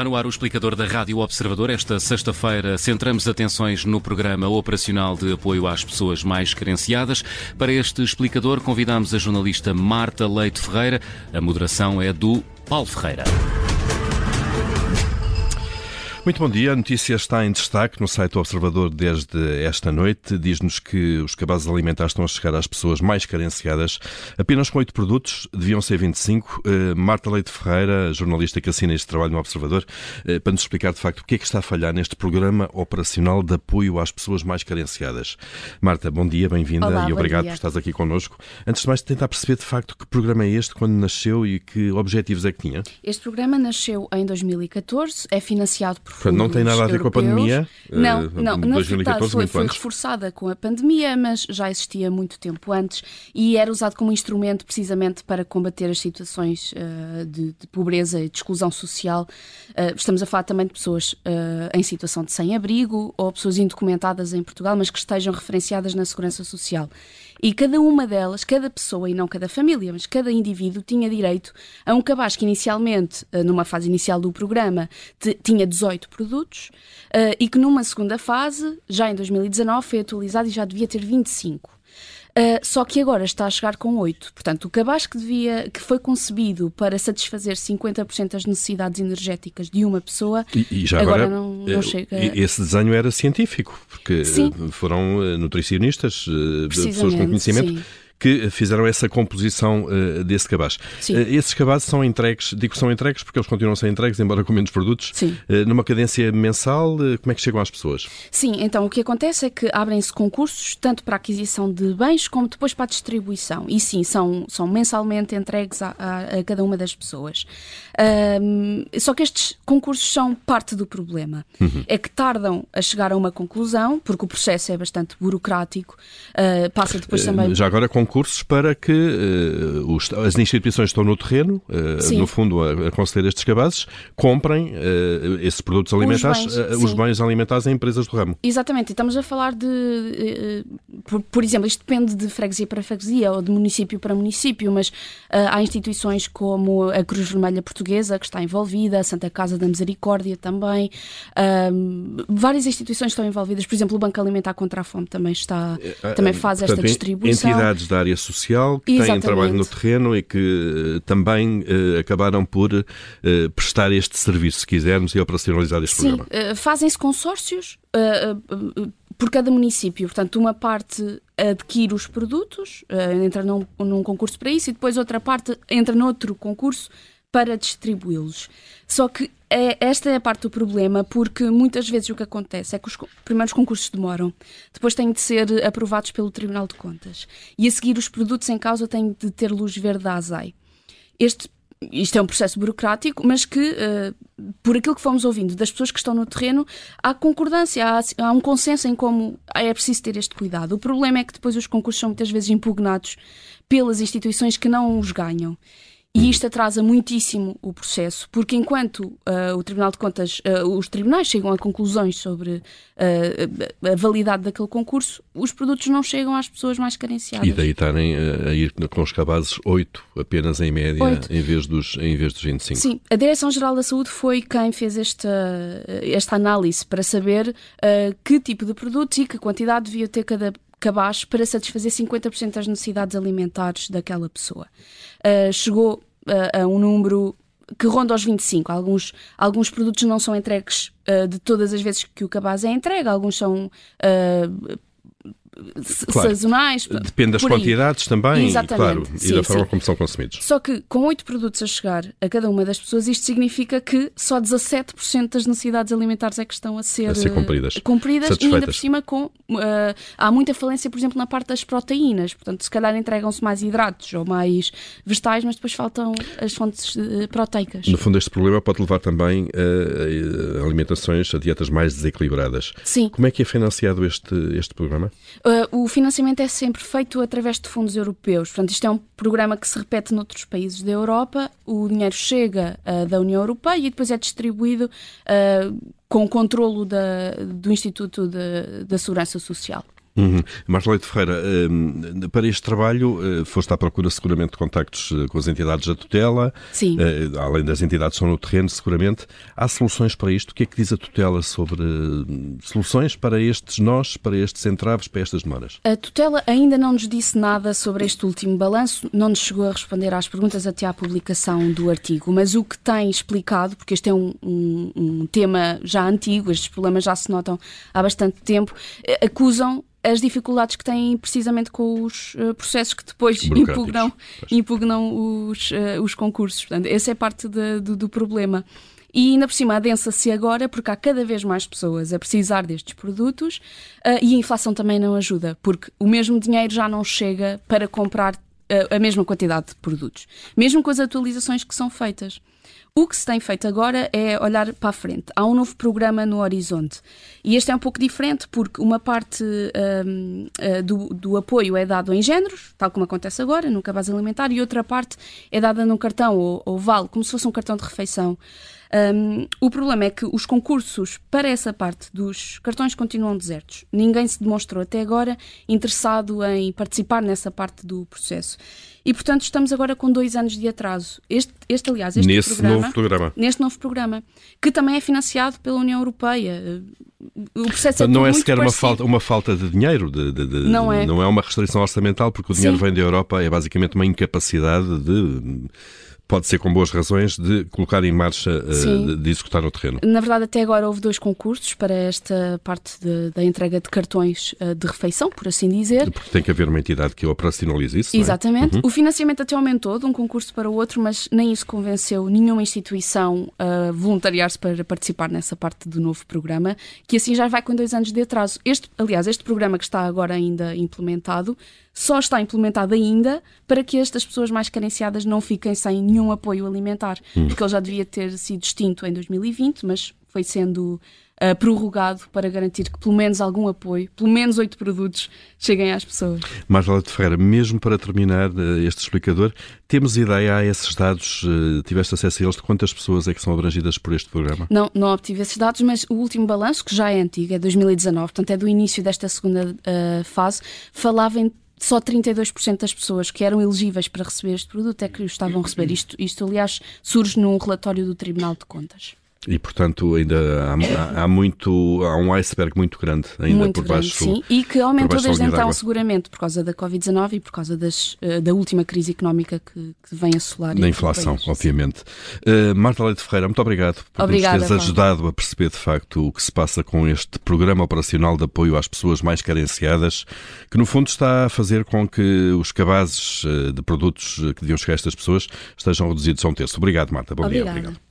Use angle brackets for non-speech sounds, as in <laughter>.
Está no ar o explicador da Rádio Observador. Esta sexta-feira centramos atenções no programa operacional de apoio às pessoas mais carenciadas. Para este explicador, convidamos a jornalista Marta Leite Ferreira. A moderação é do Paulo Ferreira. Muito bom dia. A notícia está em destaque no site do Observador desde esta noite. Diz-nos que os cabazes alimentares estão a chegar às pessoas mais carenciadas apenas com oito produtos, deviam ser 25. Uh, Marta Leite Ferreira, jornalista que assina este trabalho no Observador, uh, para nos explicar de facto o que é que está a falhar neste programa operacional de apoio às pessoas mais carenciadas. Marta, bom dia, bem-vinda e obrigado dia. por estares aqui connosco. Antes de mais, tentar perceber de facto que programa é este, quando nasceu e que objetivos é que tinha. Este programa nasceu em 2014, é financiado por Portanto, não tem nada a ver europeus. com a pandemia. Não, uh, não. Na 2014, verdade, foi, foi reforçada com a pandemia, mas já existia muito tempo antes e era usado como instrumento precisamente para combater as situações uh, de, de pobreza e de exclusão social. Uh, estamos a falar também de pessoas em situação de sem-abrigo ou pessoas indocumentadas em Portugal, mas que estejam referenciadas na Segurança Social. E cada uma delas, cada pessoa, e não cada família, mas cada indivíduo, tinha direito a um cabaz que inicialmente, eh, numa fase inicial do programa, tinha 18 produtos eh, e que numa segunda fase, já em 2019, foi atualizado e já devia ter 25. Uh, só que agora está a chegar com 8. Portanto, o cabaz que, devia, que foi concebido para satisfazer 50% das necessidades energéticas de uma pessoa, E, e já agora, agora, não, não eh, chega. esse desenho era científico, porque Sim. eh, foram eh, nutricionistas, pessoas com conhecimento, sim. Que fizeram essa composição eh, desse cabaz. Sim. Eh, esses cabazes são entregues, digo que são entregues porque eles continuam a ser entregues, embora com menos produtos, Sim. eh, numa cadência mensal, como é que chegam às pessoas? Sim, então o que acontece é que abrem-se concursos tanto para a aquisição de bens como depois para a distribuição. E sim, são, são mensalmente entregues a, a- a cada uma das pessoas. Ahm, só que estes concursos são parte do problema. É que tardam a chegar a uma conclusão, porque o processo é bastante burocrático, ah, passa depois também. Já agora concursos para que eh, os- as instituições que estão no terreno, Sim. no fundo a, a conceder estes cabazes, comprem eh, esses produtos alimentares, bens, eh, os bens alimentares em empresas do ramo. Exatamente, e estamos a falar de, por, por exemplo, isto depende de freguesia para freguesia ou de município para município, mas há instituições como a Cruz Vermelha Portuguesa que está envolvida, a Santa Casa da Misericórdia também, várias instituições estão envolvidas, por exemplo, o Banco Alimentar contra a Fome também está, também faz esta Portanto, en- distribuição. Entidades da área social que têm Exatamente. trabalho no terreno e que eh, também eh, acabaram por eh, prestar este serviço, se quisermos, e operacionalizar este Sim, programa. fazem-se consórcios por cada município. Portanto, uma parte adquire os produtos, entra num, num concurso para isso, e depois outra parte entra noutro concurso para distribuí-los. Só que é- esta é a parte do problema, porque muitas vezes o que acontece é que os primeiros concursos demoram, depois têm de ser aprovados pelo Tribunal de Contas, e a seguir os produtos em causa têm de ter luz verde da ASAI. Este, isto é um processo burocrático, mas que, eh, por aquilo que fomos ouvindo das pessoas que estão no terreno, há concordância, há, há um consenso em como é preciso ter este cuidado. O problema é que depois os concursos são muitas vezes impugnados pelas instituições que não os ganham. E isto atrasa muitíssimo o processo, porque enquanto ah, o Tribunal de Contas, ah, os tribunais chegam a conclusões sobre ah, a validade daquele concurso, os produtos não chegam às pessoas mais carenciadas. E daí estarem a ir com os cabazes 8 apenas em média, em vez, dos, em vez dos 25. Sim, a Direção-Geral da Saúde foi quem fez esta, esta análise para saber que tipo de produtos e que quantidade devia ter cada cabaz para satisfazer 50% das necessidades alimentares daquela pessoa. Ah, chegou ah, a um número que ronda aos 25. Alguns, alguns produtos não são entregues ah, de todas as vezes que o cabaz é entregue, alguns são s- Claro. sazonais. Depende das por aí. quantidades também, Exatamente. claro, e Sim, da forma sim. como são consumidos. Só que com oito produtos a chegar a cada uma das pessoas, isto significa que só 17% das necessidades alimentares é que estão a ser, A ser eh, cumpridas. cumpridas e ainda por cima com eh, há muita falência, por exemplo, na parte das proteínas. Portanto, se calhar entregam-se mais hidratos ou mais vegetais, mas depois faltam as fontes eh, proteicas. No fundo, este problema pode levar também a, a alimentações, a dietas mais desequilibradas. Sim. Como é que é financiado este, este programa? Uh, o financiamento é sempre feito através de fundos europeus. Portanto, isto é um programa que se repete noutros países da Europa. O dinheiro chega uh, da União Europeia e depois é distribuído uh, com o controlo da- do Instituto de- da Segurança Social. Uhum. Marlete Ferreira, hum, para este trabalho eh, foste à procura seguramente de contactos eh, com as entidades da tutela, Sim. Eh, além das entidades que estão no terreno, seguramente. Há soluções para isto? O que é que diz a tutela sobre hum, soluções para estes nós, para estes entraves, para estas demoras? A tutela ainda não nos disse nada sobre este último balanço, não nos chegou a responder às perguntas até à publicação do artigo, mas o que tem explicado, porque este é um, um, um tema já antigo, estes problemas já se notam há bastante tempo, acusam as dificuldades que têm precisamente com os uh, processos que depois impugnam, impugnam os, uh, os concursos. Portanto, essa é parte de, de, do problema. E ainda por cima adensa-se agora porque há cada vez mais pessoas a precisar destes produtos uh, e a inflação também não ajuda, porque o mesmo dinheiro já não chega para comprar a mesma quantidade de produtos, mesmo com as atualizações que são feitas. O que se tem feito agora é olhar para a frente. Há um novo programa no horizonte. E este é um pouco diferente, porque uma parte um, uh, do, do, apoio é dado em géneros, tal como acontece agora, no cabaz alimentar, e outra parte é dada num cartão ou, ou vale, como se fosse um cartão de refeição. Um, o problema é que os concursos para essa parte dos cartões continuam desertos. Ninguém se demonstrou até agora interessado em participar nessa parte do processo. E, portanto, estamos agora com dois anos de atraso. Este, este aliás, este Nesse programa, novo programa. Neste novo programa, que também é financiado pela União Europeia. O processo é não é sequer uma falta, uma falta de dinheiro, de, de, de, não, é. não é uma restrição orçamental, porque o dinheiro Sim. vem da Europa, é basicamente uma incapacidade de pode ser com boas razões, de colocar em marcha, uh, de, executar no terreno. Na verdade, até agora houve dois concursos para esta parte de, da entrega de cartões uh, de refeição, por assim dizer. Porque tem que haver uma entidade que operacionalize isso. É? Exatamente. É? Uhum. O financiamento até aumentou de um concurso para o outro, mas nem isso convenceu nenhuma instituição a voluntariar-se para participar nessa parte do novo programa, que assim já vai com dois anos de atraso. Este, aliás, este programa que está agora ainda implementado só está implementado ainda para que estas pessoas mais carenciadas não fiquem sem nenhum apoio alimentar, hum. porque ele já devia ter sido extinto em 2020, mas foi sendo uh, prorrogado para garantir que pelo menos algum apoio, pelo menos oito produtos, cheguem às pessoas. Marlene de Ferreira, mesmo para terminar uh, este explicador, temos ideia a esses dados, uh, tiveste acesso a eles, de quantas pessoas é que são abrangidas por este programa? Não, não obtive esses dados, mas o último balanço, que já é antigo, é 2019, portanto é do início desta segunda fase, falava em só 32% das pessoas que eram elegíveis para receber este produto é que o estavam a receber. <clears throat> Isto, isto aliás, surge num relatório do Tribunal de Contas. E, portanto, ainda há, há, muito, há um iceberg muito grande ainda muito por baixo. Grande, sim, e que aumentou desde então, seguramente, por causa da Covid-19 e por causa das, uh, da última crise económica que, que vem assolar. Da inflação, país, obviamente. Uh, Marta Leite Ferreira, muito obrigado por Obrigada, nos teres ajudado a perceber, de facto, o que se passa com este Programa Operacional de Apoio às Pessoas Mais Carenciadas, que, no fundo, está a fazer com que os cabazes uh, de produtos que deviam chegar a estas pessoas estejam reduzidos a um terço. Obrigado, Marta. Bom Obrigada. dia. Obrigado.